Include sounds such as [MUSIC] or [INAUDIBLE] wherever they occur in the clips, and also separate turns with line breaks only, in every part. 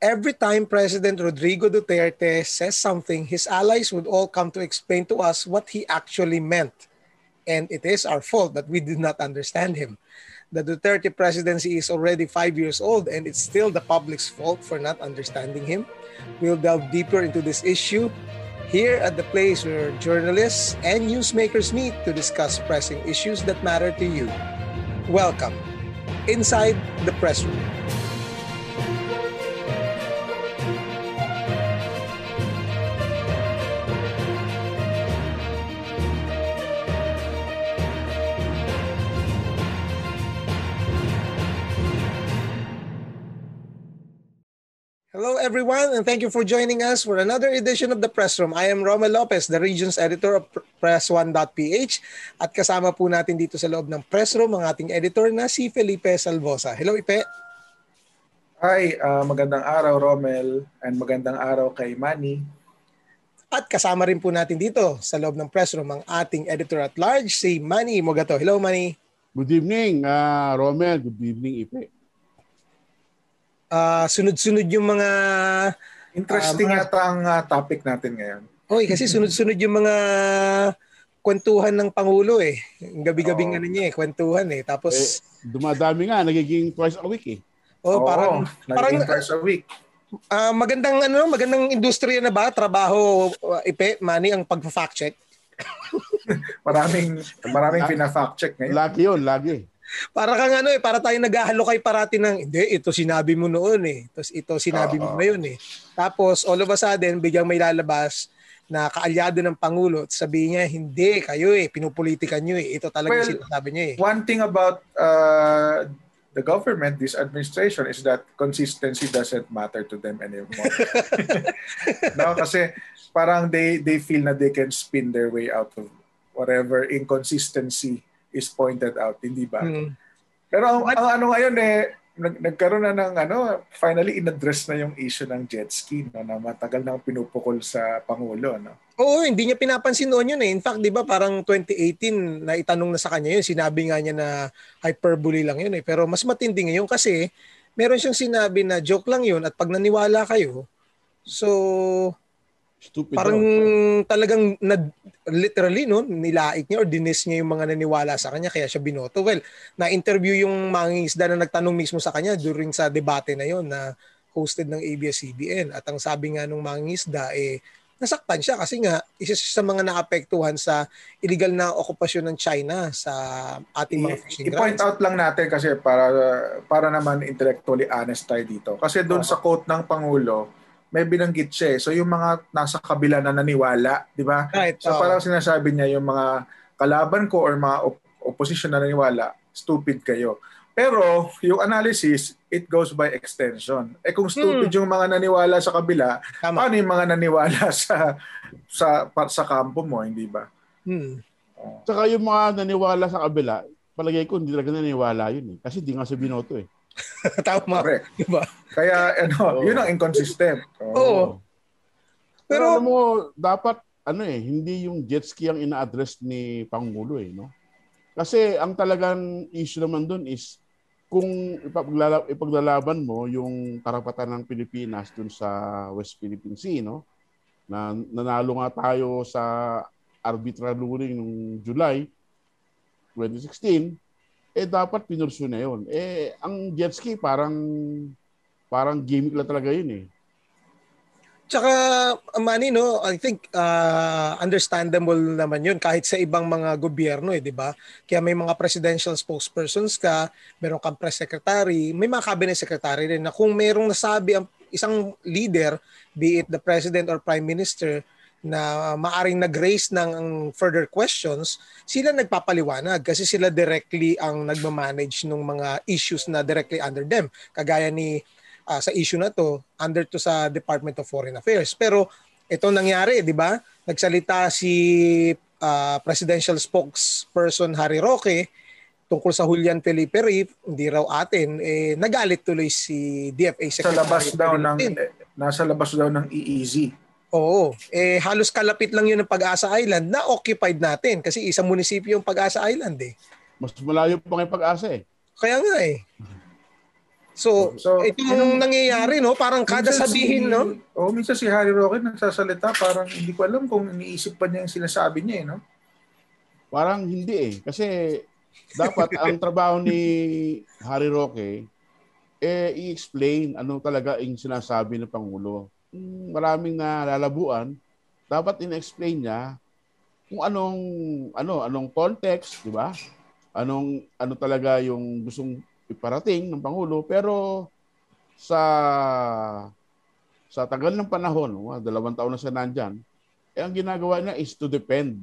every time President Rodrigo Duterte says something, his allies would all come to explain to us what he actually meant. And it is our fault that we did not understand him. The Duterte presidency is already five years old, and it's still the public's fault for not understanding him. We'll delve deeper into this issue here at the place where journalists and newsmakers meet to discuss pressing issues that matter to you. Welcome inside the press room. Hello, everyone, and thank you for joining us for another edition of the Press Room. I am Romel Lopez, the Region's Editor of Press1.ph at kasama po natin dito sa loob ng Press Room ang ating editor na si Felipe Salvosa. Hello, Ipe.
Hi, uh, magandang araw, Romel, and magandang araw kay Manny.
At kasama rin po natin dito sa loob ng Press Room ang ating editor at large, si Manny Mogato. Hello, Manny.
Good evening, uh, Romel. Good evening, Ipe
uh, sunod-sunod yung mga...
Interesting uh, mga, ang uh, topic natin ngayon.
Oy, kasi sunod-sunod yung mga kwentuhan ng Pangulo eh. Gabi-gabing oh. ano niya eh, kwentuhan eh. Tapos... Eh,
dumadami nga, nagiging twice a week eh.
Oh, parang...
Oh, parang twice a week.
Uh, magandang ano, magandang industriya na ba trabaho uh, ipe mani ang pag-fact check. [LAUGHS]
maraming maraming pina-fact check ngayon.
Lagi 'yon, lagi
para kang ano eh, para tayo naghahalo kay parati ng, hindi, ito sinabi mo noon eh. Tapos ito sinabi Uh-oh. mo ngayon eh. Tapos all of a sudden, biglang may lalabas na kaalyado ng Pangulo at sabihin niya, hindi, kayo eh, pinupolitikan niyo eh. Ito talaga well, sinasabi niya eh.
One thing about uh, the government, this administration, is that consistency doesn't matter to them anymore. [LAUGHS] [LAUGHS] no, kasi parang they they feel na they can spin their way out of whatever inconsistency is pointed out, hindi ba? Mm. Pero ang, ang ano ngayon eh, nag, nagkaroon na ng ano, finally inaddress na yung issue ng jet ski no, na matagal nang pinupukol sa Pangulo. No?
Oo, hindi niya pinapansin noon yun eh. In fact, di ba parang 2018 na itanong na sa kanya yun, sinabi nga niya na hyperbole lang yun eh. Pero mas matindi ngayon kasi meron siyang sinabi na joke lang yun at pag naniwala kayo, so Stupid Parang daw. talagang na, literally no, nilait niya or dinis niya yung mga naniwala sa kanya kaya siya binoto. Well, na-interview yung mangingisda na nagtanong mismo sa kanya during sa debate na yon na hosted ng ABS-CBN. At ang sabi nga nung mangingisda eh nasaktan siya kasi nga isa siya sa mga naapektuhan sa illegal na okupasyon ng China sa ating mga fishing
grounds. I-point out lang natin kasi para para naman intellectually honest tayo dito. Kasi doon uh-huh. sa quote ng Pangulo, may binanggit siya eh. So yung mga nasa kabila na naniwala, di ba?
Right.
So oh. parang sinasabi niya yung mga kalaban ko or mga op- opposition na naniwala, stupid kayo. Pero yung analysis, it goes by extension. Eh kung stupid hmm. yung mga naniwala sa kabila, Tama. paano yung mga naniwala [LAUGHS] sa sa sa kampo mo, hindi ba?
Hmm.
Oh. Saka yung mga naniwala sa kabila, palagay ko hindi talaga naniwala yun eh. Kasi di nga sa binoto eh. [LAUGHS]
Tama.
Correct. Diba? Kaya ano, [LAUGHS] oh. yun ang inconsistent.
Oo. Oh. oh.
Pero, Pero alam mo, dapat ano eh, hindi yung jet ski ang ina-address ni Pangulo eh, no? Kasi ang talagang issue naman doon is kung ipaglala, ipaglalaban mo yung karapatan ng Pilipinas dun sa West Philippine Sea, no? Na nanalo nga tayo sa arbitral ruling noong July 2016 eh dapat pinursu na yun. Eh, ang jet ski parang parang gimmick lang talaga yun eh.
Tsaka, Manny, no, I think uh, understandable naman yun kahit sa ibang mga gobyerno, eh, di ba? Kaya may mga presidential spokespersons ka, meron kang press secretary, may mga cabinet secretary rin na kung merong nasabi ang isang leader, be it the president or prime minister, na maaring nag-raise ng further questions, sila nagpapaliwanag kasi sila directly ang nagmamanage ng mga issues na directly under them. Kagaya ni uh, sa issue na to, under to sa Department of Foreign Affairs. Pero ito nangyari, di ba? Nagsalita si uh, presidential spokesperson Harry Roque tungkol sa Julian Felipe Reef, hindi raw atin, eh, nagalit tuloy si DFA Secretary.
Sa labas daw ng, eh, nasa labas daw ng EEZ
Oo. Eh, halos kalapit lang yun ng Pag-asa Island na occupied natin kasi isang munisipyo yung Pag-asa Island eh.
Mas malayo pa ng Pag-asa eh.
Kaya nga eh. So, so itong yung, nangyayari, no? Parang kada sabihin, si, no?
Oo, oh, minsan si Harry Roque nagsasalita, parang hindi ko alam kung iniisip pa niya yung sinasabi niya, eh, no?
Parang hindi eh. Kasi dapat ang trabaho ni Harry Roque eh i-explain ano talaga yung sinasabi ng Pangulo. Maraming nalalabuan, dapat in-explain niya kung anong ano anong context, di ba? Anong ano talaga yung gustong iparating ng pangulo pero sa sa tagal ng panahon, oh, dalawang taon na siya nandyan, eh, ang ginagawa niya is to depend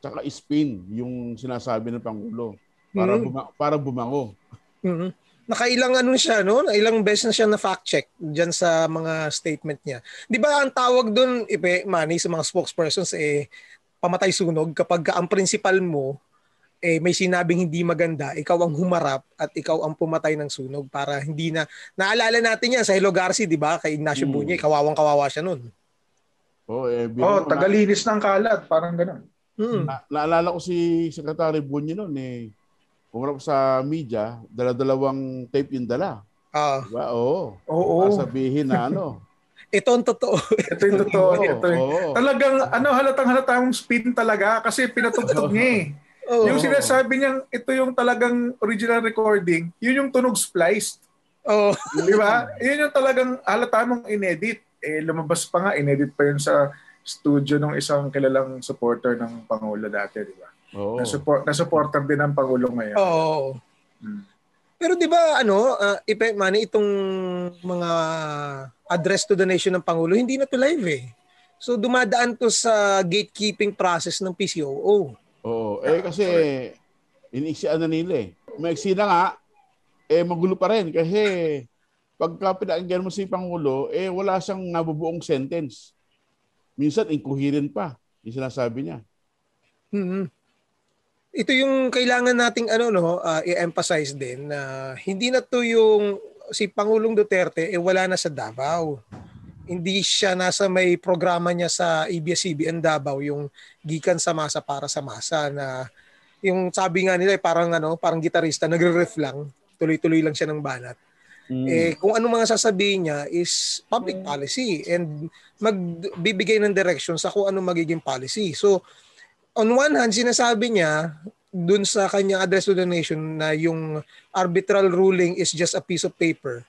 tsaka spin yung sinasabi ng Pangulo para, mm-hmm. buma- para bumango.
Mm-hmm. Nakailang ano siya, no? Ilang beses na siya na fact check diyan sa mga statement niya. 'Di ba ang tawag doon, ipe, money sa mga spokespersons eh pamatay sunog kapag ang principal mo eh may sinabing hindi maganda, ikaw ang humarap at ikaw ang pumatay ng sunog para hindi na naalala natin yan sa Hello Garci, 'di ba? Kay Ignacio mm. Buñe, kawawang kawawa siya noon.
Oh, eh, oh, tagalinis ng kalat, parang ganoon.
Hmm. Na- naalala ko si Secretary Bunyi noon eh. Pumarap sa media, dala-dalawang tape yung dala.
Ah.
Diba? Oo.
Oo.
Sabihin na ano. [LAUGHS]
ito ang totoo.
ito yung totoo. Oo, ito yung... Oo. Talagang ano halatang halatang spin talaga kasi pinatugtog niya eh. Oh. Yung sinasabi niya, ito yung talagang original recording, yun yung tunog spliced.
Oh.
Di ba? Yun yung talagang halata mong inedit. Eh, lumabas pa nga, inedit pa yun sa studio ng isang kilalang supporter ng Pangulo dati, di ba?
Oo.
Na, support, na supporter din ng Pangulo ngayon.
Oo. Hmm. Pero di ba ano, uh, Ipe Manny, itong mga address to the nation ng Pangulo, hindi na to live eh. So dumadaan to sa gatekeeping process ng PCOO.
Oo. Eh kasi iniksian na nila eh. Maiksi na nga, eh magulo pa rin kasi pagka pinakinggan mo si Pangulo, eh wala siyang nabubuong sentence. Minsan incoherent pa yung sinasabi niya.
Mm-hmm. Ito yung kailangan nating ano no, uh, i-emphasize din na hindi na to yung si Pangulong Duterte eh wala na sa Davao. Hindi siya nasa may programa niya sa ABS-CBN Davao yung gikan sa masa para sa masa na yung sabi nga nila eh, parang ano, parang gitarista nagre-riff lang, tuloy-tuloy lang siya ng banat. Mm. Eh kung ano mga sasabihin niya is public mm. policy and magbibigay ng direction sa kung ano magiging policy. So on one hand sinasabi niya dun sa kanyang address to the nation na yung arbitral ruling is just a piece of paper.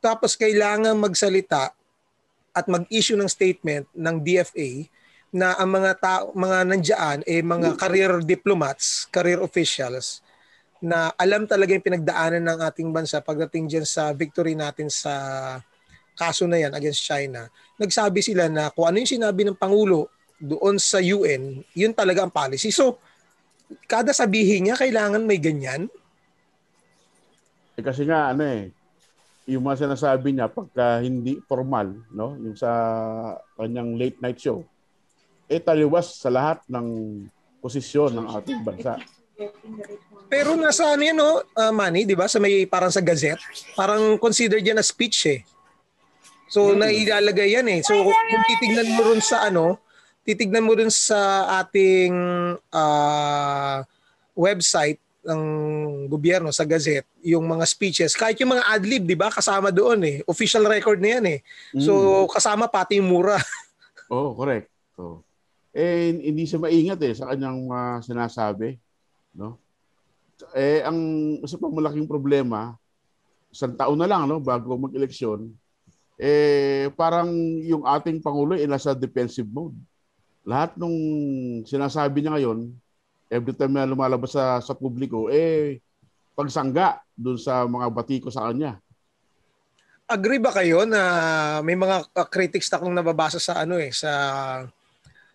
Tapos kailangan magsalita at mag-issue ng statement ng DFA na ang mga tao, mga nandiyan eh mga career diplomats, career officials na alam talaga yung pinagdaanan ng ating bansa pagdating dyan sa victory natin sa kaso na yan against China. Nagsabi sila na kung ano yung sinabi ng Pangulo doon sa UN, yun talaga ang policy. So, kada sabihin niya, kailangan may ganyan?
Eh, kasi nga, ano eh, yung mga sinasabi niya pagka hindi formal, no, yung sa kanyang late night show, eh taliwas sa lahat ng posisyon ng ating bansa.
Pero nasa ano yan, no, uh, Manny, di ba? Sa may parang sa gazette, parang considered yan as speech eh. So, hmm. nailalagay yan eh. So, kung titignan mo rin sa ano, titignan mo rin sa ating uh, website ng gobyerno sa Gazette, yung mga speeches, kahit yung mga adlib, di ba, kasama doon eh. Official record na yan eh. So, mm. kasama pati yung mura. [LAUGHS]
oh, correct. So, eh, hindi siya maingat eh sa kanyang uh, sinasabi. No? Eh, ang isa pang malaking problema, isang taon na lang no, bago mag-eleksyon, eh, parang yung ating Pangulo ay nasa defensive mode. Lahat nung sinasabi niya ngayon, every time na lumalabas sa, sa publiko, eh, pagsangga dun sa mga batiko sa kanya.
Agree ba kayo na may mga uh, critics na kung nababasa sa ano eh, sa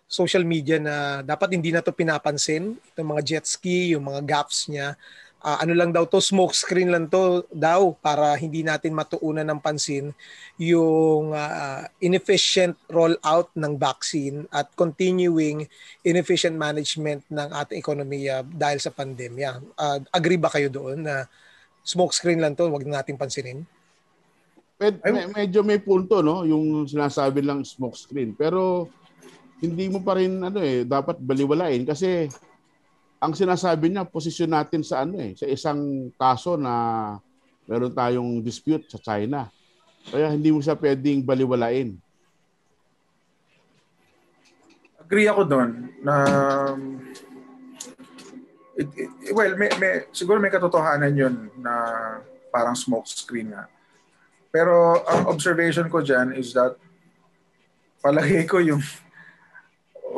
social media na dapat hindi na to pinapansin. Itong mga jet ski, yung mga gaps niya. Uh, ano lang daw to, smoke screen lang to daw para hindi natin matuunan ng pansin yung uh, inefficient rollout ng vaccine at continuing inefficient management ng ating ekonomiya dahil sa pandemya. Uh, agree ba kayo doon na smoke screen lang to, wag nating pansinin?
Med- medyo may punto no, yung sinasabi lang smoke screen. Pero hindi mo pa rin ano eh dapat baliwalain kasi ang sinasabi niya posisyon natin sa ano eh sa isang kaso na meron tayong dispute sa China. Kaya hindi mo siya pwedeng baliwalain.
Agree ako doon na it, it, well, may, may, siguro may katotohanan yun na parang smoke screen nga. Pero ang observation ko dyan is that palagi ko yung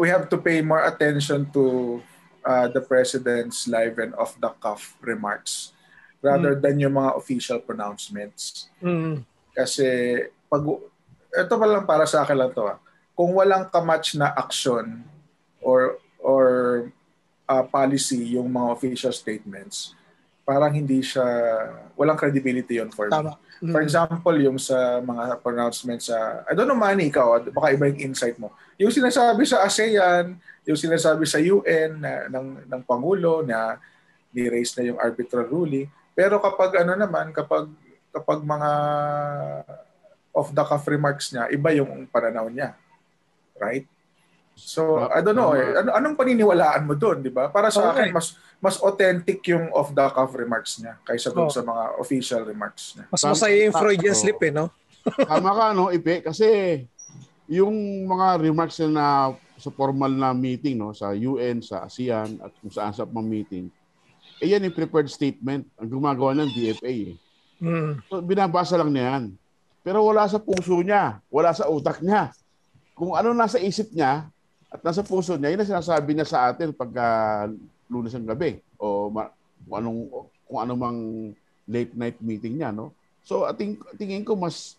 we have to pay more attention to uh, the president's live and off the cuff remarks rather mm. than yung mga official pronouncements.
Mm.
Kasi pag ito pa lang para sa akin lang to ah. Kung walang kamatch na action or or uh, policy yung mga official statements, parang hindi siya walang credibility yon for Tama. me. Mm. For example, yung sa mga pronouncements sa I don't know Manny ikaw, baka iba yung insight mo. Yung sinasabi sa ASEAN, yung sinasabi sa UN na, ng ng pangulo na ni-raise na yung arbitral ruling, pero kapag ano naman, kapag kapag mga off the cuff remarks niya, iba yung pananaw niya. Right? So, I don't know eh. Ano, anong paniniwalaan mo doon, di ba? Para sa okay. akin, mas mas authentic yung off-the-cuff remarks niya kaysa doon oh. sa mga official remarks niya.
Mas masaya yung Freudian slip eh, no? [LAUGHS]
Tama ka, no, Ipe? Kasi yung mga remarks na sa formal na meeting, no, sa UN, sa ASEAN, at kung saan sa mga meeting, eh yan yung prepared statement ang gumagawa ng DFA eh.
Mm.
So, binabasa lang niya yan. Pero wala sa puso niya, wala sa utak niya. Kung ano nasa isip niya, at nasa puso niya, yun ang sinasabi niya sa atin pagka lunes ng gabi o ma- kung anong kung ano mang late night meeting niya, no? So, ating tingin ko mas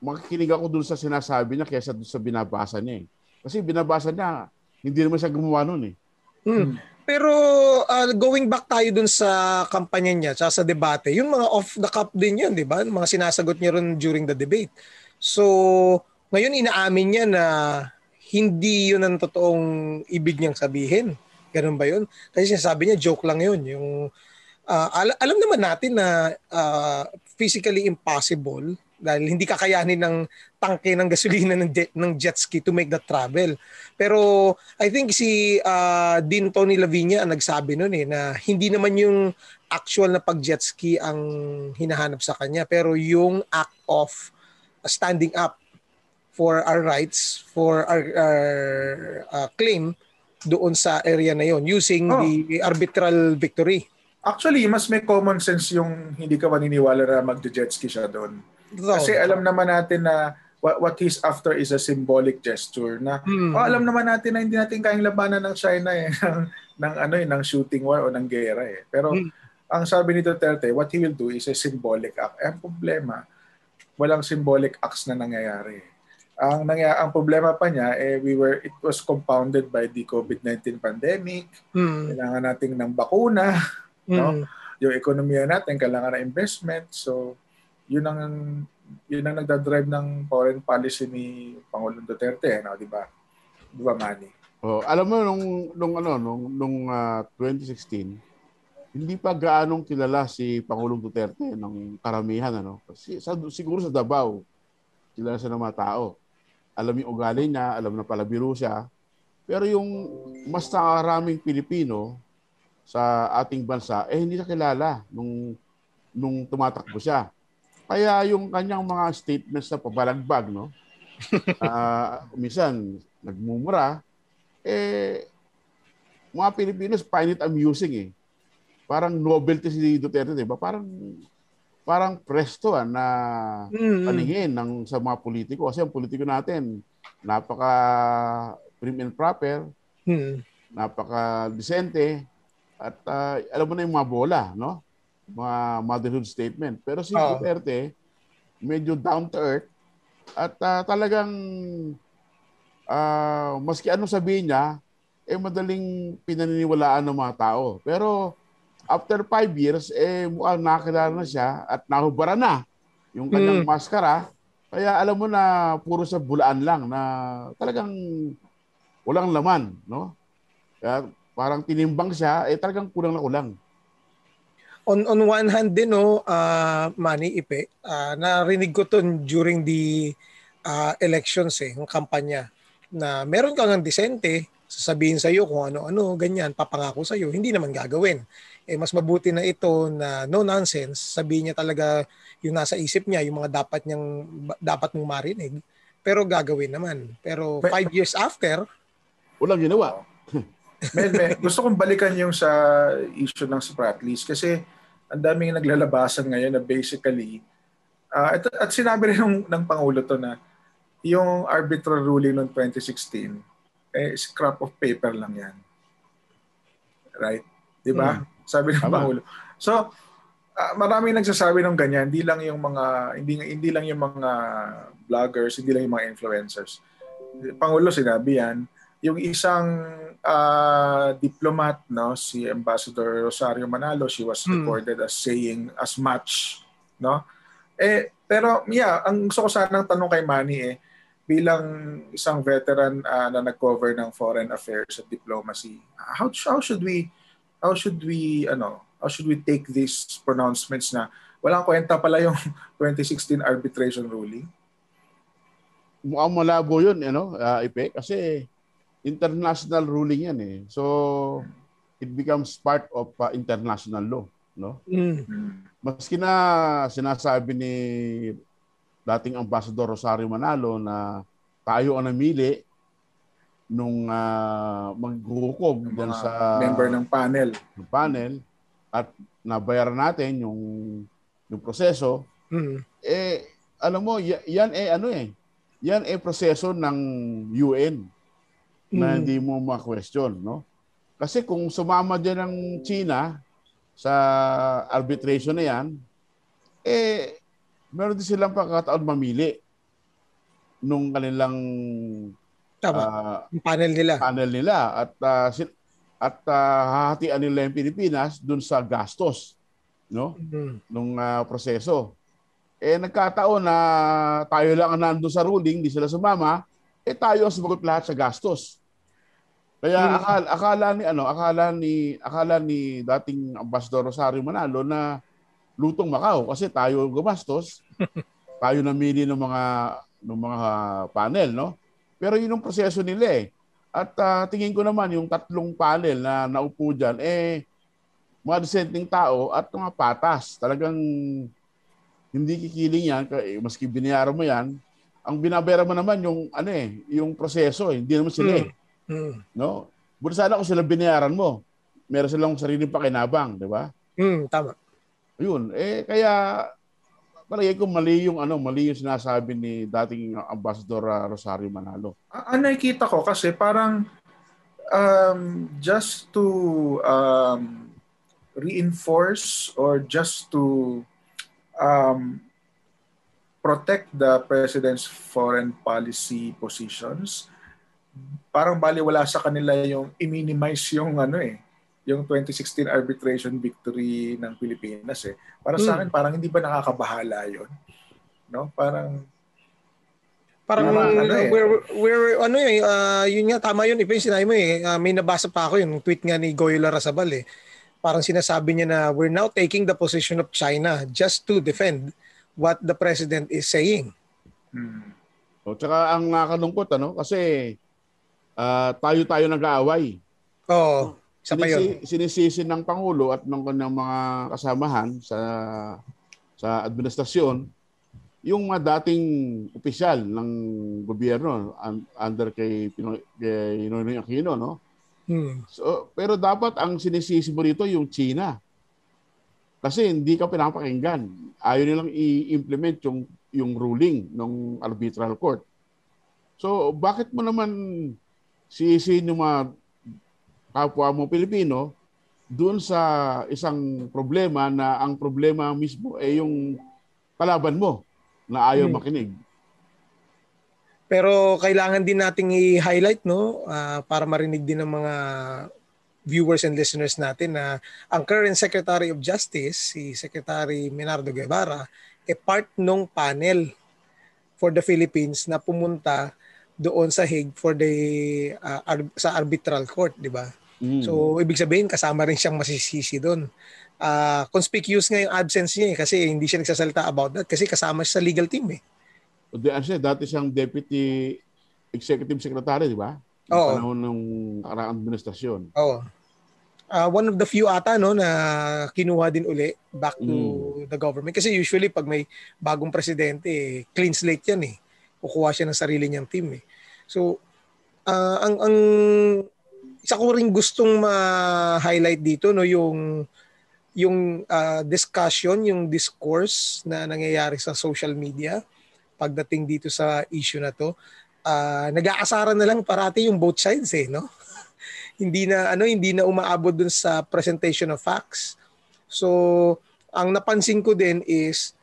makikinig ako dun sa sinasabi niya kaysa dun sa binabasa niya eh. Kasi binabasa niya, hindi naman siya gumawa nun eh.
Hmm. Pero uh, going back tayo dun sa kampanya niya, sa debate, yung mga off the cup din yun, di ba? Mga sinasagot niya rin during the debate. So, ngayon inaamin niya na hindi yun ang totoong ibig niyang sabihin. Ganun ba yun? Kasi sinasabi niya, joke lang yun. Yung, uh, al- alam naman natin na uh, physically impossible dahil hindi kakayanin ng tangke ng gasolina ng jet, ng jet ski to make that travel. Pero I think si uh, Dean Tony Lavinia ang nagsabi noon eh na hindi naman yung actual na pag jet ski ang hinahanap sa kanya pero yung act of standing up for our rights, for our, our uh, claim doon sa area na yon using oh. the arbitral victory.
Actually, mas may common sense yung hindi ka maniniwala na mag-jet ski siya doon. Kasi alam naman natin na what, what he's after is a symbolic gesture na hmm. oh, alam naman natin na hindi natin kayang labanan ng China eh [LAUGHS] ng, ng ano eh ng shooting war o ng gera eh. Pero hmm. ang sabi ni Duterte, what he will do is a symbolic act. Eh, ang problema, walang symbolic acts na nangyayari ang nangyari ang problema pa niya eh we were it was compounded by the COVID-19 pandemic.
Mm.
Kailangan nating ng bakuna, mm. no? Yung ekonomiya natin kailangan ng investment. So yun ang yun ang nagda-drive ng foreign policy ni Pangulong Duterte, no, di ba? Di ba, Manny?
Oh, alam mo nung nung ano nung nung uh, ah, 2016 hindi pa gaanong kilala si Pangulong Duterte ng karamihan ano. Kasi sa, siguro sa Davao kilala siya ng mga tao alam yung ugali niya, alam na pala biro siya. Pero yung mas nakaraming Pilipino sa ating bansa, eh hindi siya kilala nung, nung tumatakbo siya. Kaya yung kanyang mga statements na pabalagbag, no? uh, [LAUGHS] minsan, nagmumura, eh, mga Pilipinos find it amusing eh. Parang novelty si Duterte, di ba? Parang parang presto ah, na mm-hmm. paningin ng sa mga politiko kasi ang politiko natin napaka prim and proper,
mm-hmm.
napaka decente at uh, alam mo na yung mga bola, no? Mga motherhood statement. Pero si. Duterte medyo down to earth at uh, talagang uh, maski ano sabihin niya, eh madaling pinaniniwalaan ng mga tao. Pero after five years, eh mukhang nakakilala na siya at nahubara na yung kanyang mm. maskara. Kaya alam mo na puro sa bulaan lang na talagang walang laman, no? Kaya parang tinimbang siya, eh talagang kulang na kulang.
On on one hand din no, uh, Manny Ipe, uh, narinig ko 'ton during the uh, elections eh, ng kampanya na meron kang ng disente, sasabihin sa iyo kung ano-ano, ganyan, papangako sa iyo, hindi naman gagawin. Eh mas mabuti na ito na no nonsense, sabihin niya talaga yung nasa isip niya, yung mga dapat niyang dapat mong marinig, pero gagawin naman. Pero five years after,
walang ginawa. [LAUGHS]
may, may, gusto kong balikan yung sa issue ng Spratlys kasi ang daming naglalabasan ngayon na basically uh, at, at sinabi rin ng, ng Pangulo to na yung arbitral ruling noong 2016 eh scrap of paper lang yan. Right? 'Di ba? Hmm. Sabi ng Tama. Pangulo. So, uh, maraming nagsasabi ng ganyan, hindi lang yung mga hindi hindi lang yung mga vloggers, hindi lang yung mga influencers. Pangulo sinabi yan, yung isang uh, diplomat no si Ambassador Rosario Manalo she was hmm. recorded as saying as much no eh pero yeah ang gusto ko sanang tanong kay Manny eh bilang isang veteran uh, na nag-cover ng foreign affairs at diplomacy how how should we how should we ano how should we take these pronouncements na walang kwenta pala yung [LAUGHS] 2016 arbitration ruling
mukhang malabo yun you know, uh, Ipe kasi international ruling yan eh. So it becomes part of uh, international law, no? Mm. Maski na sinasabi ni dating Ambassador Rosario Manalo na tayo ang namili nung uh, maghuhukom dyan sa
member ng panel.
Ng panel at nabayaran natin yung yung proseso. Mm. Eh alam mo yan eh ano eh yan eh proseso ng UN na mm. hindi mo ma-question, no? Kasi kung sumama din ng China sa arbitration na yan, eh, meron din silang pagkakataon mamili nung kanilang
Tama. Uh, panel nila.
Panel nila at uh, at uh, hahatian nila yung Pilipinas dun sa gastos no mm-hmm. nung uh, proseso. Eh nagkataon na tayo lang ang nandoon sa ruling, hindi sila sumama, eh tayo ang sumagot lahat sa gastos. Kaya hmm. akala, akala ni ano, akala ni akala ni dating Ambassador Rosario Manalo na lutong Macau kasi tayo gumastos. [LAUGHS] tayo namili ng mga ng mga panel, no? Pero yun ang proseso nila eh. At uh, tingin ko naman yung tatlong panel na naupo diyan eh mga disenteng tao at mga patas. Talagang hindi kikiling yan, maski binayaran mo yan, ang binabayaran mo naman yung ano eh, yung proseso, eh. hindi naman sila eh. Mm. No? Buti sana kung sila binayaran mo. Meron silang sariling pakinabang, di ba?
Mm, tama.
Yun. Eh, kaya palagay ko mali yung ano, mali yung sinasabi ni dating Ambassador uh, Rosario Manalo.
Ang nakikita ko kasi parang um, just to um, reinforce or just to um, protect the president's foreign policy positions, parang baliwala sa kanila yung i-minimize yung ano eh, yung 2016 arbitration victory ng Pilipinas eh. Para hmm. sa akin parang hindi ba nakakabahala 'yon? No? Parang
Parang ano eh. we're, we're, ano eh, uh, yun nga, tama yun, yung sinabi mo eh. Uh, may nabasa pa ako yung tweet nga ni Goyo Larrazabal eh. Parang sinasabi niya na we're now taking the position of China just to defend what the president is saying.
Hmm. O, tsaka ang nakakalungkot, ano, kasi uh, tayo-tayo nag-aaway.
Oo. Isa pa yun.
Sinisisi ng Pangulo at ng kanyang mga kasamahan sa sa administrasyon yung mga dating opisyal ng gobyerno under kay Pinoy, kay Noynoy Aquino, no? Hmm. So, pero dapat ang sinisisi mo rito yung China. Kasi hindi ka pinapakinggan. Ayaw nilang i-implement yung yung ruling ng arbitral court. So, bakit mo naman siisihin yung mga kapwa mo Pilipino doon sa isang problema na ang problema mismo ay yung kalaban mo na ayaw hmm. makinig.
Pero kailangan din nating i-highlight no uh, para marinig din ng mga viewers and listeners natin na ang current Secretary of Justice, si Secretary Minardo Guevara, e part nung panel for the Philippines na pumunta doon sa Hague for the uh, ar- sa arbitral court, di ba? Mm. So ibig sabihin kasama rin siyang masisisi doon. Uh, conspicuous nga yung absence niya eh, kasi hindi siya nagsasalita about that kasi kasama siya sa legal team eh.
Siya, dati siyang deputy executive secretary, di ba?
Oo.
Panahon ng karaang administrasyon.
Oo. uh, one of the few ata no na kinuha din uli back to
Mm.
the government kasi usually pag may bagong presidente eh, clean slate yan eh kukuha siya ng sarili niyang team eh so ah, ang ang isa ko ring gustong ma-highlight dito no yung yung ah, discussion yung discourse na nangyayari sa social media pagdating dito sa issue na to ah, nag-aasaran na lang parati yung both sides eh no [LAUGHS] hindi na ano hindi na umaabot dun sa presentation of facts. So, ang napansin ko din is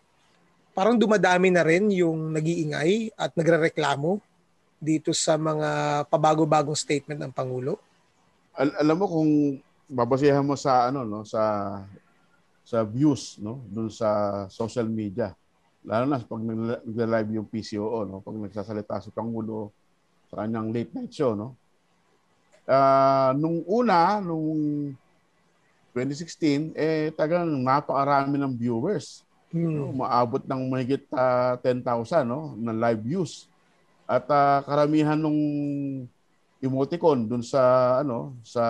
parang dumadami na rin yung nagiingay at nagrereklamo dito sa mga pabago-bagong statement ng pangulo.
Al- alam mo kung babasehan mo sa ano no sa sa views no dun sa social media lalo na pag nagla- nagla-live yung PCOO no pag nagsasalita si pangulo sa kanyang late night show no Ah, nung una nung 2016 eh tagang napakarami ng viewers no?
Hmm.
Maabot ng mahigit ah, 10,000 no na live views. At ah, karamihan nung emoticon dun sa ano sa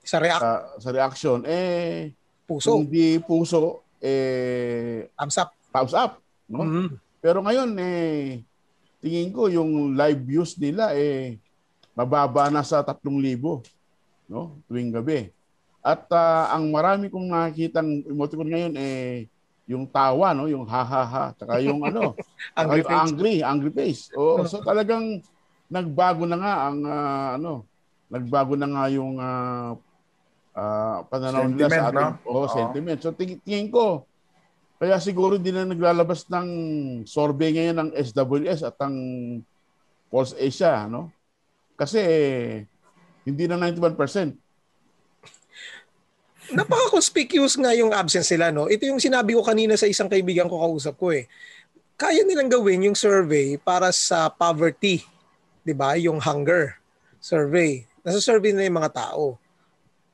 Sa react
sa, sa reaction eh
puso,
hindi puso eh
thumbs up.
thumbs up no
Mhm.
pero ngayon eh tingin ko yung live views nila eh mababa na sa 3,000 no tuwing gabi at ah, ang marami kong nakikitang emoticon ngayon eh yung tawa no yung ha ha ha tsaka yung ano [LAUGHS]
Angry
Ang
face.
angry, angry face. Oo, so [LAUGHS] talagang nagbago na nga ang ah, ano, nagbago na nga yung ah, ah, pananaw nila sa
Sentiment,
ating
no?
oh, sentiment. So ting- tingin ko kaya siguro hindi na naglalabas ng survey ngayon ng SWS at ang Pulse Asia, no? Kasi hindi na 91%.
Napaka-conspicuous nga yung absence nila, no? Ito yung sinabi ko kanina sa isang kaibigan ko kausap ko eh. Kaya nilang gawin yung survey para sa poverty, 'di ba? Yung hunger survey. Nasa survey nila yung mga tao.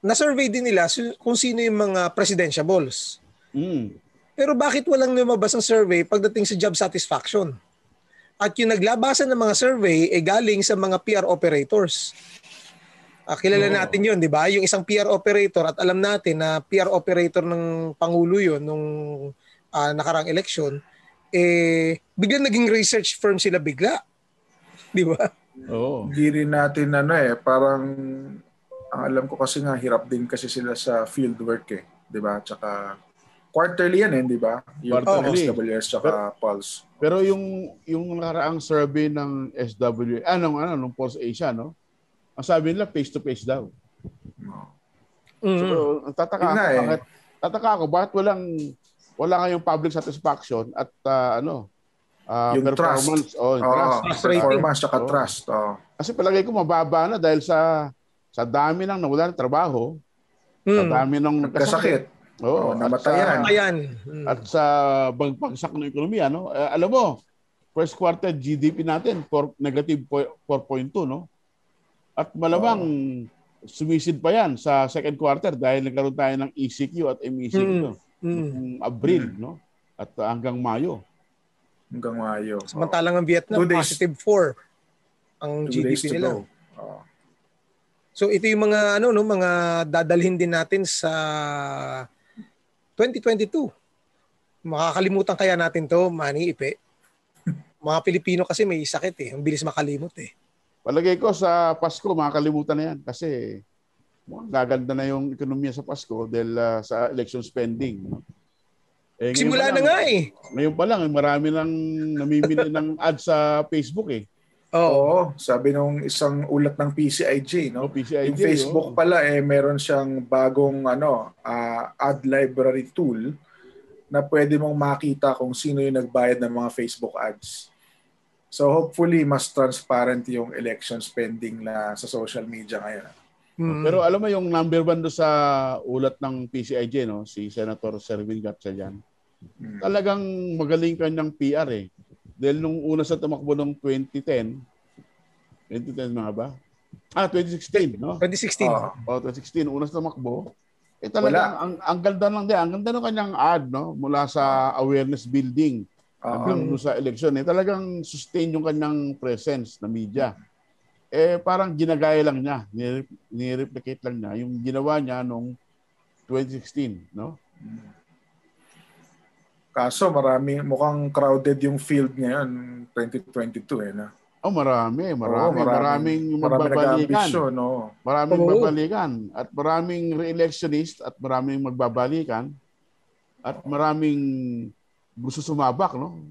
Na-survey din nila kung sino yung mga presidentiables.
Mm.
Pero bakit walang lumabas ng survey pagdating sa job satisfaction? At yung naglabasan ng mga survey ay galing sa mga PR operators. Ah, kilala
Oo.
natin yun, di ba? Yung isang PR operator at alam natin na PR operator ng Pangulo yun nung ah, nakarang election, eh, biglang naging research firm sila bigla. Di ba?
Oo.
Hindi rin natin ano eh, parang ang alam ko kasi nga hirap din kasi sila sa field work eh, 'di ba? Tsaka quarterly yan eh, 'di ba? Yung
Quarterly.
SWS tsaka Pulse.
Pero yung yung nakaraang survey ng SW, anong ano, nung Pulse Asia, no? Ang sabi nila face to face daw.
No.
Mm.
So, ang tataka ako,
eh.
bakit, tataka ako, bakit walang, wala kayong public satisfaction at ah, ano, ah,
Yung
performance. Oh, yung
Oo,
trust.
Trust
performance tsaka
Oo.
trust. Oh.
Kasi palagay ko mababa na dahil sa sa dami ng nawala ng trabaho, sa
Mm.
dami ng
Nagkasakit.
Oo, at
namatayan.
sa-
Ayan. Mm.
At sa bagpagsak ng ekonomiya, no? Eh, alam mo, first quarter GDP natin, for, negative po- 4.2, no? At malamang sumisid pa yan sa second quarter dahil nagkaroon tayo ng ECQ at MECQ
Mm.
no?
Mm.
Abril, no? At uh, hanggang Mayo.
Hanggang Mayo.
Samantalang ang Vietnam,
Two days.
positive 4 ang
Two days
GDP
to
nila.
go. Oh.
So ito yung mga ano no mga dadalhin din natin sa 2022. Makakalimutan kaya natin to, Manny Ipe. Mga Pilipino kasi may sakit eh. Ang bilis makalimot eh.
Palagay ko sa Pasko, makakalimutan na yan kasi mukhang gaganda na yung ekonomiya sa Pasko dahil uh, sa election spending. no? Eh,
Simula na
lang-
nga eh.
Ngayon pa lang, eh, marami nang namimili [LAUGHS] ng ad sa Facebook eh.
Oo.
Sabi nung isang ulat ng PCIJ, no?
No, PCIJ,
Yung Facebook
oh.
pala eh meron siyang bagong ano ah, ad library tool na pwede mong makita kung sino yung nagbayad ng mga Facebook ads. So hopefully mas transparent yung election spending na sa social media ngayon.
Mm.
Pero alam mo yung number one do sa ulat ng PCIJ, no? si Senator Servin Gatchalian,
Mm.
talagang magaling kanyang PR eh. Dahil nung una sa tumakbo ng 2010, 2010 mga ba? Ah, 2016, no?
2016.
Oo.
O, 2016, una sa tumakbo. Eh talagang,
Wala.
ang, ang ganda lang din, ang ganda ng kanyang ad, no? Mula sa awareness building
Oo.
hanggang doon sa election. Eh, talagang sustain yung kanyang presence na media. Eh parang ginagaya lang niya, nire- nire-replicate lang niya yung ginawa niya nung 2016, no?
Kaso marami, mukhang crowded yung field ngayon, 2022 eh. Na?
Oh, marami,
Oo,
marami, maraming
marami
magbabalikan.
nag-ambisyon, no?
Maraming
Oo.
magbabalikan at maraming re-electionist at maraming magbabalikan at maraming gusto sumabak, no?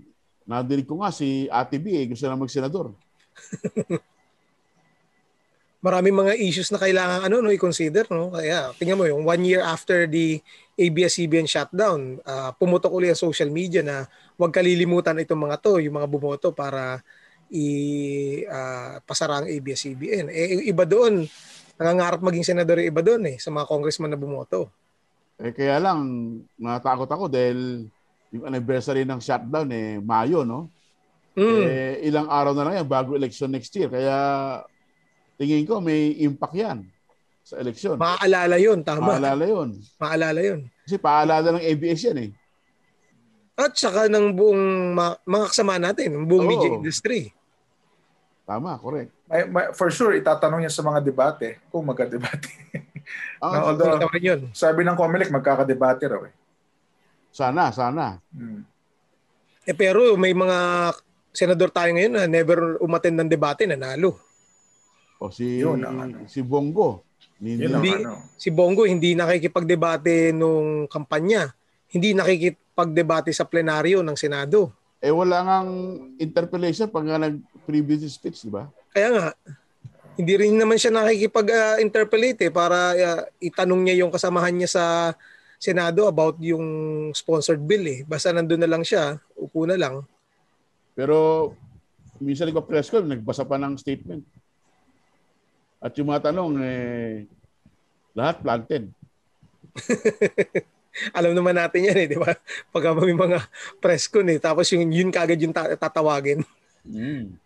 Nadinig ko nga si Ate B, eh, gusto na magsenador. [LAUGHS]
Maraming mga issues na kailangan ano no i-consider no. Kaya tingnan mo yung one year after the ABS-CBN shutdown, ah, pumutok uli ang social media na huwag kalilimutan itong mga to, yung mga bumoto para i ah, pasara ang ABS-CBN. Eh iba doon, nangangarap maging senador yung iba doon eh sa mga congressman na bumoto.
Eh kaya lang, natakot ako dahil yung anniversary ng shutdown eh Mayo, no?
Mm.
Eh ilang araw na lang yan bago election next year. Kaya tingin ko may impact yan sa election.
Maaalala 'yun, tama.
Maalala yun.
Maalala 'yun.
Kasi paalala ng ABS yan eh.
At saka ng buong ma- mga kasama natin, ng buong
Oo.
media industry.
Tama, correct.
May, may, for sure, itatanong niya sa mga debate kung magka-debate. [LAUGHS]
Ah,
No, although,
'yun.
sabi ng Comelec, magkaka-debate raw eh.
Sana, sana.
Hmm.
Eh pero may mga senador tayo ngayon na never umattend ng debate, nanalo.
O si
Yun ang ano.
si Bongo. Ni,
Yun ang
Hindi.
ano.
Si Bongo hindi nakikipagdebate nung kampanya. Hindi nakikipagdebate sa plenaryo ng Senado.
eh wala ngang interpellation pag nga nag-previous speech, di ba?
Kaya nga, hindi rin naman siya nakikipag-interpellate eh, para uh, itanong niya yung kasamahan niya sa Senado about yung sponsored bill eh. Basta nandun na lang siya, upo na lang.
Pero minsan nagpa-press con, nagbasa pa ng statement. At yung mga tanong, eh, lahat planted. [LAUGHS]
Alam naman natin yan eh, di ba? Pagka may mga press con eh, tapos yung, yun kagad yung ta- tatawagin.
Mm.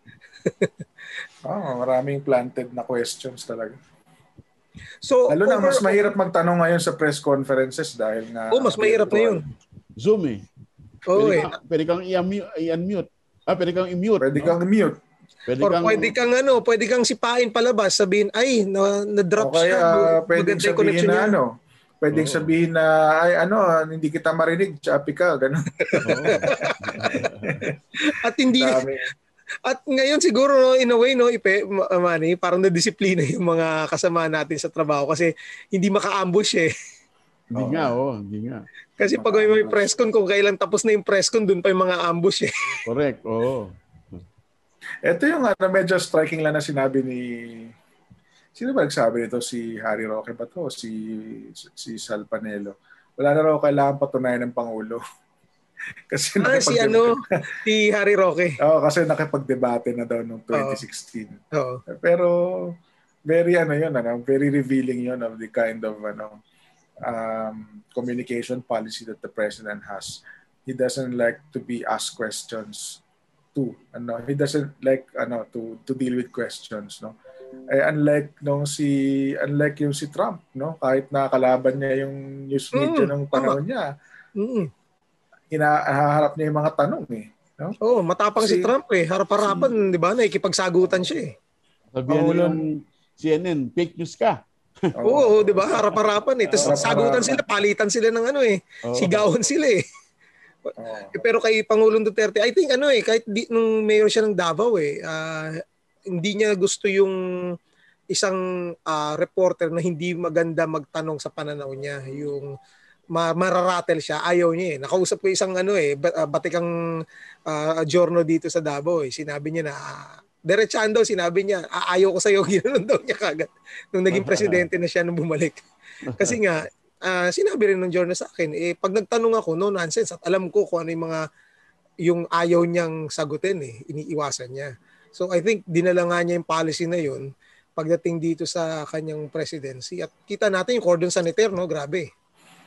Oh, [LAUGHS] maraming planted na questions talaga.
So,
Lalo na
over-
mas mahirap magtanong ngayon sa press conferences dahil nga
Oh, mas mahirap na yun.
Zoom eh.
Oo
Pwede,
eh.
kang, pwede kang i-unmute. i-unmute. Ah, pwede kang i-mute.
Pwede
no?
kang mute.
Pwede
Or
kang,
pwede kang ano, pwede kang sipain palabas, sabihin, ay, na, na-drop
O kaya
siya. Maganda yung
sabihin
connection
na ano, pwedeng
Oo.
sabihin na ay ano, hindi kita marinig, chappy ka, ganun.
Oo. [LAUGHS]
At hindi,
Dami.
at ngayon siguro no, in a way, no, ipe, Ma- Manny, parang na-disiplina yung mga kasama natin sa trabaho kasi hindi maka-ambush eh.
Hindi nga, oh, hindi nga.
Kasi pag may, may press con, kung kailan tapos na yung press con, dun pa yung mga ambush eh.
Correct, oo.
Ito yung ano, medyo striking lang na sinabi ni Sino ba nagsabi nito? Si Harry Roque ba to? Si, si Sal Panelo. Wala na raw kailangan patunayan ng Pangulo. [LAUGHS] kasi
Ah, si ano, si Harry Roque. [LAUGHS]
Oo, kasi nakipagdebate na daw noong 2016.
Oo.
Pero very ano yun, ano, very revealing yun of the kind of ano um, communication policy that the president has. He doesn't like to be asked questions to ano, he doesn't like ano to to deal with questions, no. Eh, unlike nung si unlike yung si Trump, no, kahit nakakalaban niya yung news media
Mm,
nung panahon niya,
Mm.
hinaharap niya yung mga tanong eh. No?
Oo, matapang si,
Si-
Trump eh. Harap-harapan, di ba? Nakikipagsagutan siya eh.
Sabihan
Oo,
nila ng CNN, fake news ka.
Oo, di ba? Harap-harapan eh. Tapos sagutan sila, palitan sila ng ano eh.
Oo.
Sigawan sila eh.
Oo.
Eh, Pero kay Pangulong Duterte, I think ano eh, kahit di, nung mayor siya ng Davao eh, ah, hindi niya gusto yung isang ah, reporter na hindi maganda magtanong sa pananaw niya. Yung ma- mararatel siya, ayaw niya eh. Nakausap ko isang ano eh, ah, batikang ah, giorno dito sa Davao eh. Sinabi niya na, ah, diretsaan daw, sinabi niya, "Ah, ayaw ko sa'yo, [LAUGHS] ginanon daw niya kagad. Nung naging presidente na siya nung bumalik. [LAUGHS] Kasi nga, ah, sinabi rin ng journal sa akin, eh, pag nagtanong ako, no nonsense. At alam ko kung ano yung mga, yung ayaw niyang sagutin eh, iniiwasan niya. So I think dinala nga niya yung policy na yun pagdating dito sa kanyang presidency. At kita natin yung cordon sanitaire, no? Grabe.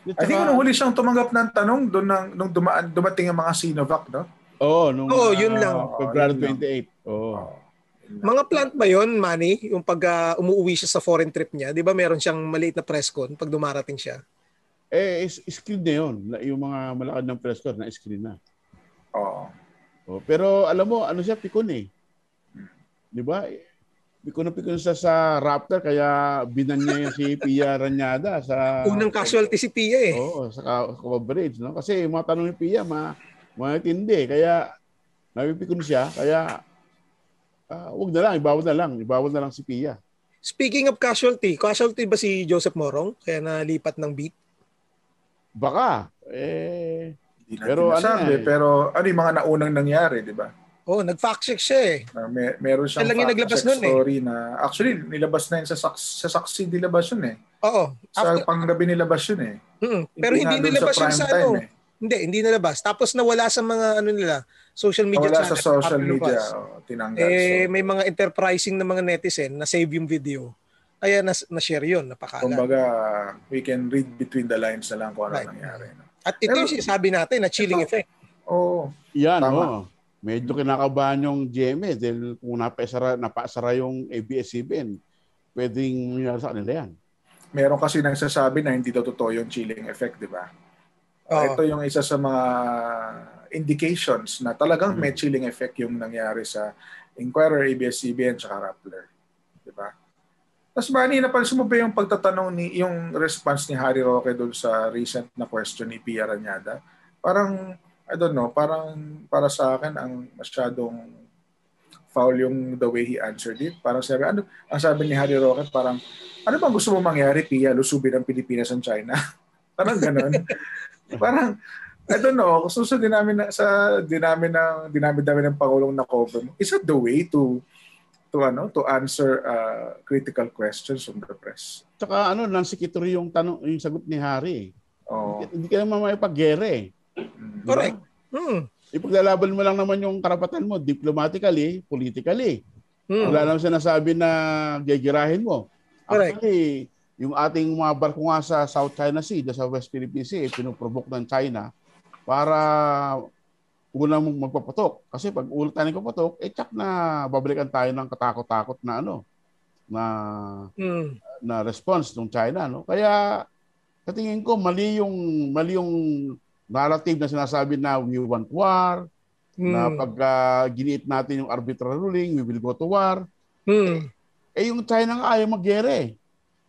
I think nung huli siyang tumanggap ng tanong doon nang nung dumaan dumating ang mga Sinovac, no?
Oo, nung
Oo, yun
ah,
lang.
February
Oo, yun
28. Oo.
Oo.
Mga plant ba yon Manny? Yung pag ah, umuwi siya sa foreign trip niya, di ba meron siyang maliit na press con pag dumarating siya?
Eh, is- screen na yun. Yung mga malakad ng press corps na screen na.
Oo.
Oh, pero alam mo, ano siya, pikon eh. Di ba? pikon na pikon siya sa Raptor kaya binan niya yung si Pia Ranyada sa
Unang casualty si Pia eh.
Oo, sa ka- coverage, no? Kasi yung mga tanong ni Pia ma matindi kaya napipikon siya kaya ah, wag na lang, ibawal na lang, ibawal na lang si Pia.
Speaking of casualty, casualty ba si Joseph Morong? Kaya nalipat ng beat?
Baka eh
Hindi natin
Pero ano eh.
pero ano yung mga naunang nangyari, di ba?
Oh, nag-fact check siya eh.
Na may, meron siyang
Siya lang yung
fact
naglabas
check
nun eh.
story na actually nilabas na yun sa, sa saksi nilabas yun eh.
Oo.
Sa
After,
panggabi nilabas yun eh.
Mm, pero hindi
dun
nilabas yung
prime
sa
time
ano.
eh.
Hindi, hindi nilabas. Tapos nawala sa mga ano nila, social media
Wala sa
channel
social
after
media, oh, tinanggal.
Eh,
so,
may mga enterprising na mga netizen na save yung video. Kaya nas- na-share yun, napakala.
kumbaga, we can read between the lines na lang kung ano
Right.
nangyari. No?
At ito yung sinasabi natin na chilling
Ito.
effect.
Oo.
yan
Tama.
oh. Medyo kinakabahan yung GMA dahil kung napasara, napasara yung ABS-CBN, pwedeng mangyari sa kanila yan.
meron kasi nagsasabi na hindi daw totoo yung chilling effect, di ba?
Oo.
ito yung isa sa mga indications na talagang may
Hmm.
chilling effect yung nangyari sa Inquirer, ABS-CBN, tsaka Rappler. Di ba? Tapos Manny, napansin mo ba yung pagtatanong ni, yung response ni Harry Roque doon sa recent na question ni Pia Ranyada? Parang, I don't know, parang para sa akin, ang masyadong foul yung the way he answered it. Parang sabi, ano, ang sabi ni Harry Roque, parang, ano bang gusto mo mangyari, Pia? Lusubin ang Pilipinas ang China? [LAUGHS] parang ganon. [LAUGHS] parang, I don't know, susundin namin na, sa dinamin ng dinami-dami ng Pangulong na cover mo, is that the way to to ano to answer uh, critical questions from the press?
Tsaka ano, nansikitory yung tanong, yung sagot ni Harry.
Oh,
Hindi ka naman may paggere.
mm.
Correct. Hmm.
Ipaglalaban mo lang naman yung karapatan mo diplomatically, politically.
Hmm.
Wala naman sinasabi na gigirahin mo.
Correct.
Actually, yung ating mga barko nga sa South China Sea, sa West Philippine Sea, pinuprovoke ng China para unang magpapatok. Kasi pag ulit tayo nagpapatok, eh tsak na babalikan tayo ng katakot-takot na ano, na
Hmm.
na response ng China no kaya sa tingin ko mali yung mali yung narrative na sinasabi na we want war na
Hmm.
pag uh, giniit natin yung arbitral ruling we will go to war
Hmm.
eh yung China nga ayaw magyere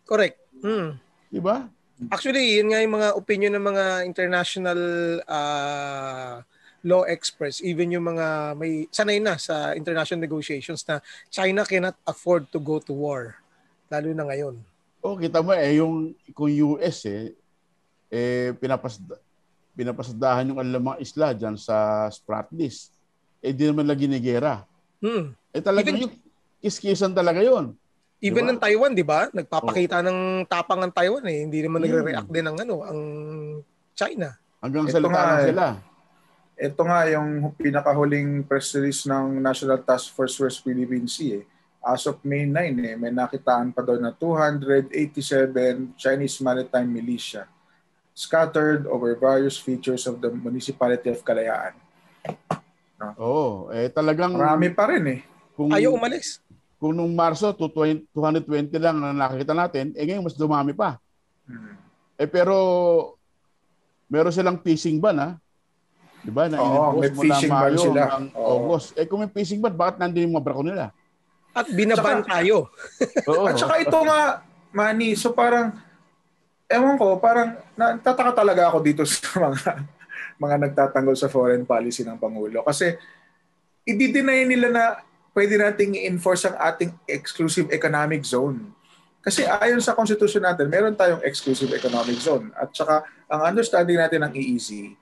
Correct. Hmm.
di ba
Actually, yun nga yung mga opinion ng mga international ah, law experts, even yung mga may sanay na sa international negotiations na China cannot afford to go to war. Lalo na ngayon.
o kita mo eh yung kung US eh eh pinapas pinapasadahan yung kanilang mga isla diyan sa Spratlys eh di naman lagi ni gera
Hmm.
eh talagang
Even-
yung kiskisan talaga yon
Even
Diba?
ng Taiwan, 'di ba? Nagpapakita ng tapang ang Taiwan eh. Hindi naman
Hmm.
nagre-react din ng ano, ang China.
hanggang
Ito
salita
nga eh.
sila
Ito nga yung pinakahuling press release ng National Task Force West Philippine Sea. Eh. As of May 9, eh, may nakitaan pa daw na 287 Chinese maritime militia scattered over various features of the municipality of Kalayaan.
Oo, eh talagang
Marami pa rin eh.
kung
Ayaw umalis.
Kung nung Marso 220 220 lang na nakikita natin, eh ngayon mas dumami pa.
Hmm.
Eh pero meron silang fishing ban ha. 'Di ba? Na
Oo, may fishing ban sila. Oo.
August. Eh kung may fishing ban, bakit nandun yung mga barko nila?
At binaban
Tsaka-
tayo. [LAUGHS]
Oo.
At saka ito nga, Manny, so parang, ewan ko, parang natataka talaga ako dito [LAUGHS] sa mga mga nagtatanggol sa foreign policy ng Pangulo. Kasi, i-deny nila na pwede nating i-enforce ang ating exclusive economic zone. Kasi ayon sa constitution natin, meron tayong exclusive economic zone. At saka, ang understanding natin ng EEZ,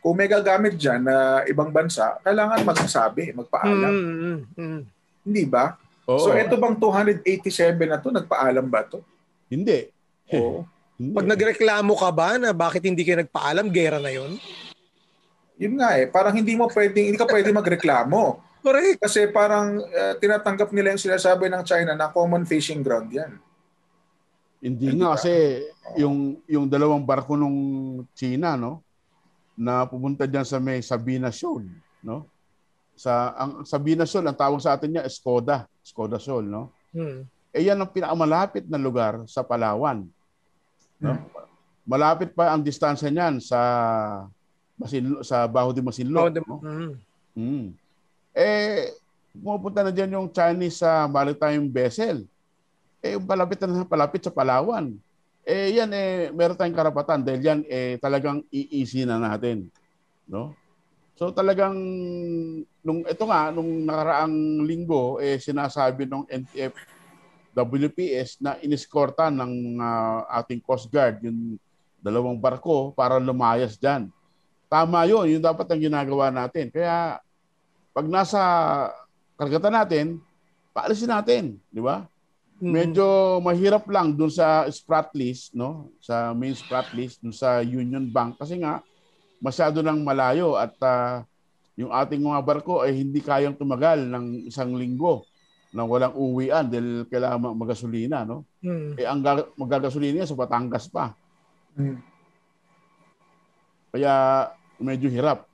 kung may gagamit dyan na ibang bansa, kailangan magsasabi, magpaalam.
Mm, mm, mm.
Hindi ba?
Oo.
So, ito bang 287 na to, nagpaalam ba to?
hindi.
Oo.
Hindi.
Pag nagreklamo ka ba na bakit hindi kayo nagpaalam, gera na yon?
Yun nga eh, parang hindi mo pwedeng, hindi ka pwede magreklamo.
Correct.
Kasi parang uh, tinatanggap nila yung sinasabi ng China na common fishing ground yan.
Hindi
Hindi
nga
ba?
kasi yung yung dalawang barko nung China no na pumunta diyan sa may Sabina Shoal, no? Sa ang Sabina Shoal ang tawag sa atin niya Skoda, Skoda Shoal, no?
Hmm.
Eh yan ang pinakamalapit na lugar sa Palawan. No? Malapit pa ang distansya niyan sa Masin sa Baho de Masinloc.
Oh,
no?
mm.
Mm. Eh pumupunta na dyan yung Chinese sa uh, maritime vessel. Eh, palapit na palapit sa Palawan. Eh, yan eh, meron tayong karapatan dahil yan eh, talagang iisi na natin. No? So talagang nung ito nga nung nakaraang linggo eh sinasabi ng NTF WPS na iniskorta ng uh, ating Coast Guard yung dalawang barko para lumayas diyan. Tama 'yon, yun dapat ang ginagawa natin. Kaya pag nasa karagatan natin, paalisin natin, di ba? Mm-hmm. Medyo mahirap lang dun sa sprat list, no? Sa main sprat list dun sa Union Bank kasi nga masyado nang malayo at uh, yung ating mga barko ay hindi kayang tumagal ng isang linggo nang walang uwian dahil kailangan magasolina, no? Hmm. Eh ang magagasolina sa Batangas pa. Hmm. Kaya medyo hirap.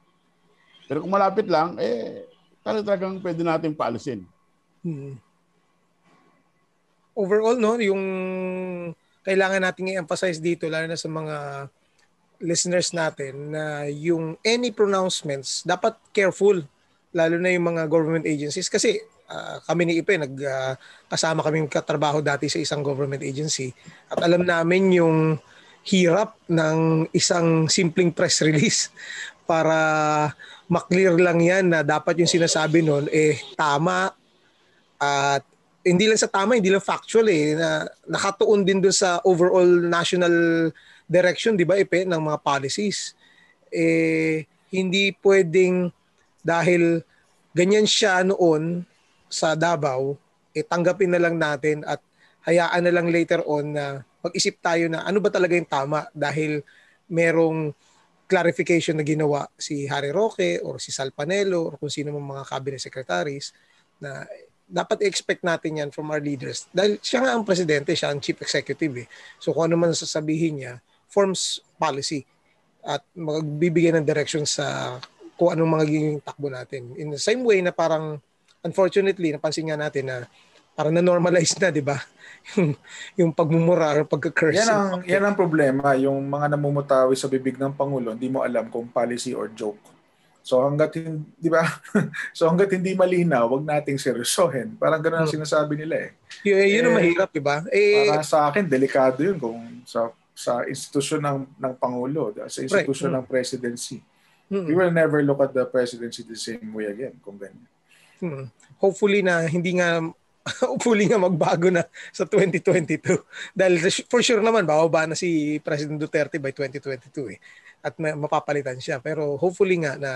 Pero kung malapit lang, eh talagang pwede natin paalisin. Hmm.
Overall, no, yung kailangan nating i-emphasize dito, lalo na sa mga listeners natin na yung any pronouncements dapat careful lalo na yung mga government agencies kasi uh, kami ni Ipe nag uh, kasama kami katrabaho dati sa isang government agency at alam namin yung hirap ng isang simpleng press release para maklear lang yan na dapat yung sinasabi noon eh tama at hindi lang sa tama, hindi lang factual eh, na nakatuon din doon sa overall national direction, di ba, Epe, ng mga policies. Eh, hindi pwedeng dahil ganyan siya noon sa Davao, eh, tanggapin na lang natin at hayaan na lang later on na mag-isip tayo na ano ba talaga yung tama dahil merong clarification na ginawa si Harry Roque or si Sal Panelo or kung sino mang mga cabinet secretaries na dapat expect natin yan from our leaders. Dahil siya nga ang presidente, siya ang chief executive eh. So kung ano man sasabihin niya, forms policy at magbibigay ng direction sa kung anong magiging takbo natin. In the same way na parang unfortunately napansin nga natin na parang na-normalize na, di ba? [LAUGHS] yung, yung pagmumura or pagka-curse.
Yan ang, yan ang problema. Yung mga namumutawi sa bibig ng Pangulo, hindi mo alam kung policy or joke. So hanggat hindi ba? [LAUGHS] so hanggat hindi malinaw, wag nating seryosohin. Parang ganoon ang hmm. sinasabi nila eh.
Y- yun eh, ang mahirap, di ba?
Eh, para sa akin delikado 'yun kung sa sa institusyon ng ng pangulo, sa institusyon right. ng presidency. Hmm. We will never look at the presidency the same way again kung ganyan.
Hmm. Hopefully na hindi nga [LAUGHS] hopefully nga magbago na sa 2022 dahil for sure naman bababa na si President Duterte by 2022 eh. At mapapalitan siya. Pero hopefully nga na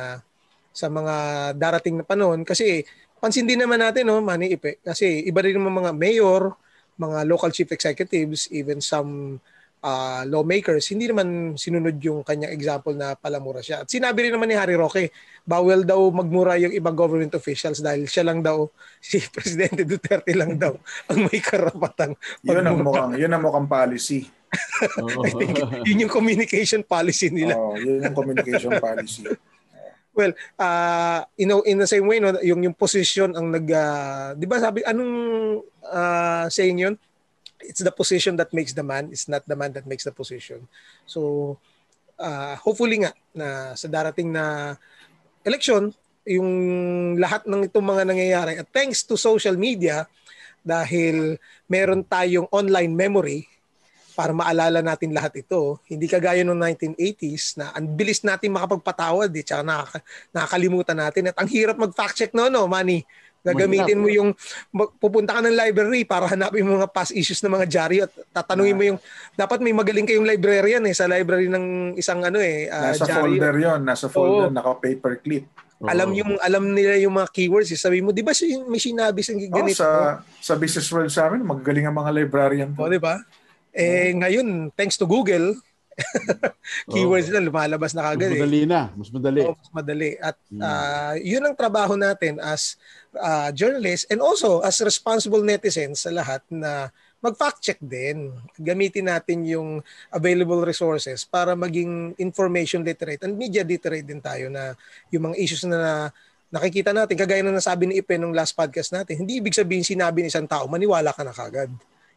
sa mga darating na panahon kasi pansin din naman natin no Manny Ipe kasi iba rin naman mga mayor mga local chief executives even some uh, lawmakers, hindi naman sinunod yung kanyang example na palamura siya. At sinabi rin naman ni Harry Roque, bawal daw magmura yung ibang government officials dahil siya lang daw, [LAUGHS] si Presidente Duterte lang daw ang may karapatang
yun ang mukhang, yun ang mukhang policy. [LAUGHS]
yun yung communication policy nila.
Oh, yun yung communication policy.
Well, uh, you know, in the same way, no, yung yung position ang nag, uh, di ba sabi, anong uh, saying yun? It's the position that makes the man, it's not the man that makes the position. So uh, hopefully nga na sa darating na election, yung lahat ng itong mga nangyayari at thanks to social media dahil meron tayong online memory para maalala natin lahat ito. Hindi kagaya noong 1980s na ang bilis natin makapagpatawad eh, tsaka nakaka- nakakalimutan natin at ang hirap mag-fact check no, no, Manny. Gagamitin mo yung pupunta ka ng library para hanapin mo mga past issues ng mga diary at tatanungin mo yung dapat may magaling kayong librarian eh sa library ng isang ano eh
uh, nasa diary. folder 'yon, nasa folder Oo. naka paperclip.
Oo. Alam yung alam nila yung mga keywords, eh. sabi mo, 'di ba may sinabi sa ganito?
Oh, sa sa business world sa amin, magagaling ang mga librarian.
Oh, 'di ba? Eh oh. ngayon, thanks to Google, [LAUGHS] keywords oh. na lumalabas na kagad.
Mas eh. madali
eh.
na, mas madali.
Oh, mas madali. At uh, yun ang trabaho natin as uh, journalists and also as responsible netizens sa lahat na mag-fact check din. Gamitin natin yung available resources para maging information literate and media literate din tayo na yung mga issues na nakikita natin, kagaya na nasabi ni Ipe nung last podcast natin, hindi ibig sabihin sinabi ni isang tao, maniwala ka na kagad.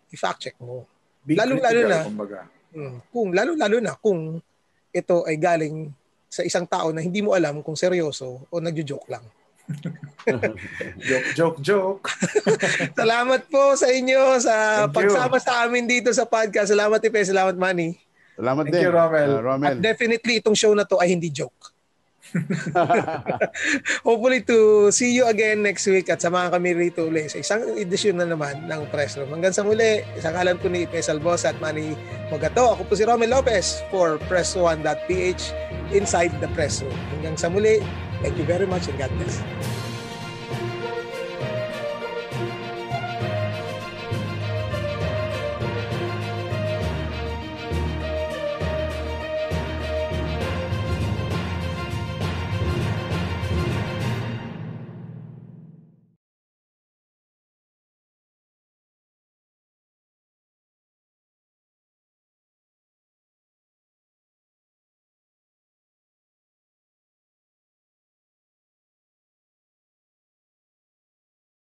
I-fact check mo. Lalo-lalo na, kumbaga Mm. Kung lalo-lalo na kung ito ay galing sa isang tao na hindi mo alam kung seryoso o nagjo-joke lang. [LAUGHS]
joke, joke, joke. [LAUGHS]
Salamat po sa inyo sa
Thank
pagsama
you.
sa amin dito sa podcast. Salamat Ipe, salamat Manny.
Salamat
Thank
din.
you, Romel.
Uh, Romel.
At definitely itong show na to ay hindi joke. [LAUGHS] Hopefully to see you again next week at samahan kami rito ulit sa isang edisyon na naman ng Press Room. Hanggang sa muli, sa kalan po ni Ipe Salvosa at Manny Mogato. Ako po si Romel Lopez for Press1.ph inside the Press Room. Hanggang sa muli, thank you very much and God bless.